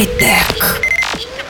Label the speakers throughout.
Speaker 1: Хай-тек.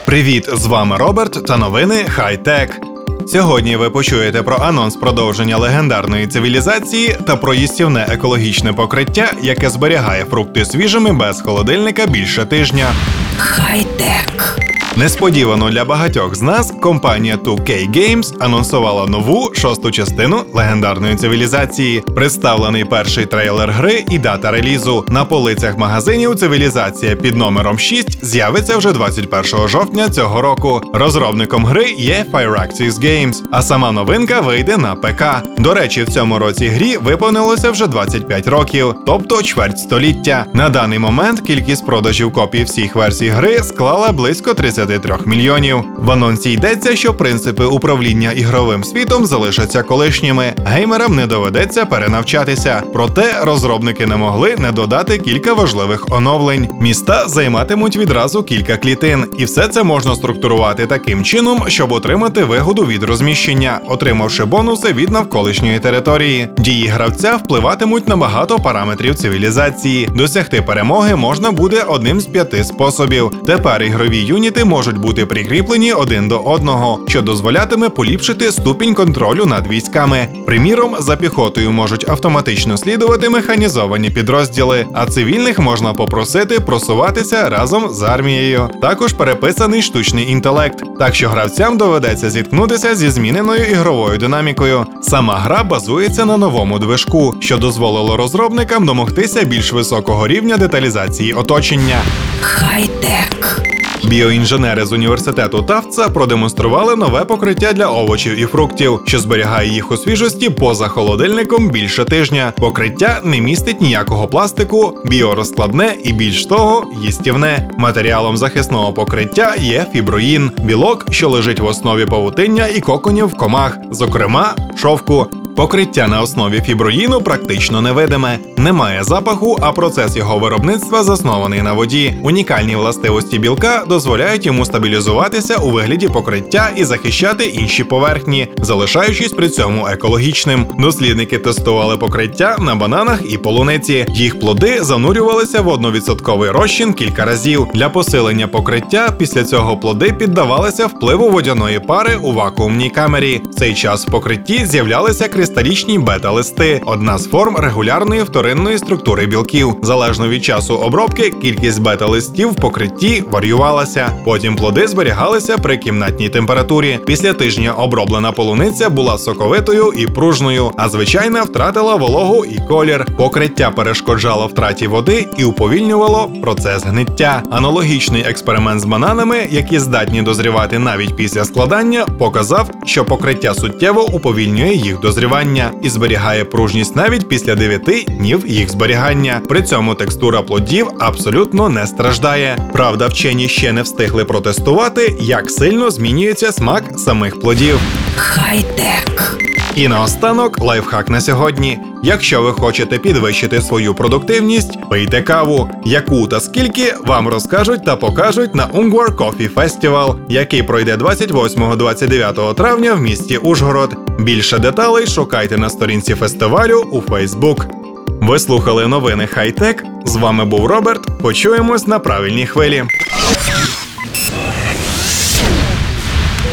Speaker 2: Привіт, з вами Роберт та новини Хай-Тек. Сьогодні ви почуєте про анонс продовження легендарної цивілізації та про їстівне екологічне покриття, яке зберігає фрукти свіжими без холодильника більше тижня.
Speaker 1: Хай-тек.
Speaker 2: Несподівано для багатьох з нас компанія 2K Games анонсувала нову шосту частину легендарної цивілізації. Представлений перший трейлер гри і дата релізу. На полицях магазинів цивілізація під номером 6 з'явиться вже 21 жовтня цього року. Розробником гри є Firaxis Games, а сама новинка вийде на ПК. До речі, в цьому році грі виповнилося вже 25 років, тобто чверть століття. На даний момент кількість продажів копій всіх версій гри склала близько 33 мільйонів. В анонсі йдеться, що принципи управління ігровим світом залишаться колишніми. Геймерам не доведеться перенавчатися. Проте розробники не могли не додати кілька важливих оновлень. Міста займатимуть відразу кілька клітин, і все це можна структурувати таким чином, щоб отримати вигоду від розміщення, отримавши бонуси від навколишньої території. Дії гравця впливатимуть на багато параметрів цивілізації. Досягти перемоги можна буде одним з п'яти способів. Тепер ігрові юніти можуть бути прикріплені один до одного, що дозволятиме поліпшити ступінь контролю над військами. Приміром, за піхотою можуть автоматично слідувати механізовані підрозділи, а цивільних можна попросити просуватися разом з армією. Також переписаний штучний інтелект, так що гравцям доведеться зіткнутися зі зміненою ігровою динамікою. Сама гра базується на новому движку, що дозволило розробникам домогтися більш високого рівня деталізації оточення.
Speaker 1: Хай-тек.
Speaker 2: Біоінженери з університету Тавца продемонстрували нове покриття для овочів і фруктів, що зберігає їх у свіжості поза холодильником більше тижня. Покриття не містить ніякого пластику, біорозкладне і більш того, їстівне. Матеріалом захисного покриття є фіброїн, білок, що лежить в основі павутиння і коконів в комах, зокрема шовку. Покриття на основі фіброїну практично невидиме, немає запаху, а процес його виробництва заснований на воді. Унікальні властивості білка дозволяють йому стабілізуватися у вигляді покриття і захищати інші поверхні, залишаючись при цьому екологічним. Дослідники тестували покриття на бананах і полуниці. Їх плоди занурювалися в одновідсотковий розчин кілька разів. Для посилення покриття після цього плоди піддавалися впливу водяної пари у вакуумній камері. В цей час в покритті з'являлися кристалічні бета-листи, одна з форм регулярної вторинної структури білків. Залежно від часу обробки, кількість бета-листів в покритті варіювалася. Потім плоди зберігалися при кімнатній температурі. Після тижня оброблена полуниця була соковитою і пружною, а звичайна втратила вологу і колір. Покриття перешкоджало втраті води і уповільнювало процес гниття. Аналогічний експеримент з бананами, які здатні дозрівати навіть після складання, показав, що покриття суттєво уповільнює їх дозрівання і зберігає пружність навіть після 9 днів їх зберігання. При цьому текстура плодів абсолютно не страждає. Правда, вчені ще не встигли протестувати, як сильно змінюється смак самих плодів.
Speaker 1: Хай-тек.
Speaker 2: І наостанок лайфхак на сьогодні. Якщо ви хочете підвищити свою продуктивність, пийте каву, яку та скільки вам розкажуть та покажуть на Ungwar Coffee Festival, який пройде 28-29 травня в місті Ужгород. Більше деталей шукайте на сторінці фестивалю у Фейсбук. Ви слухали новини Хайтек. З вами був Роберт. Почуємось на правильній хвилі.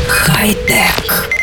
Speaker 1: Хай-тек.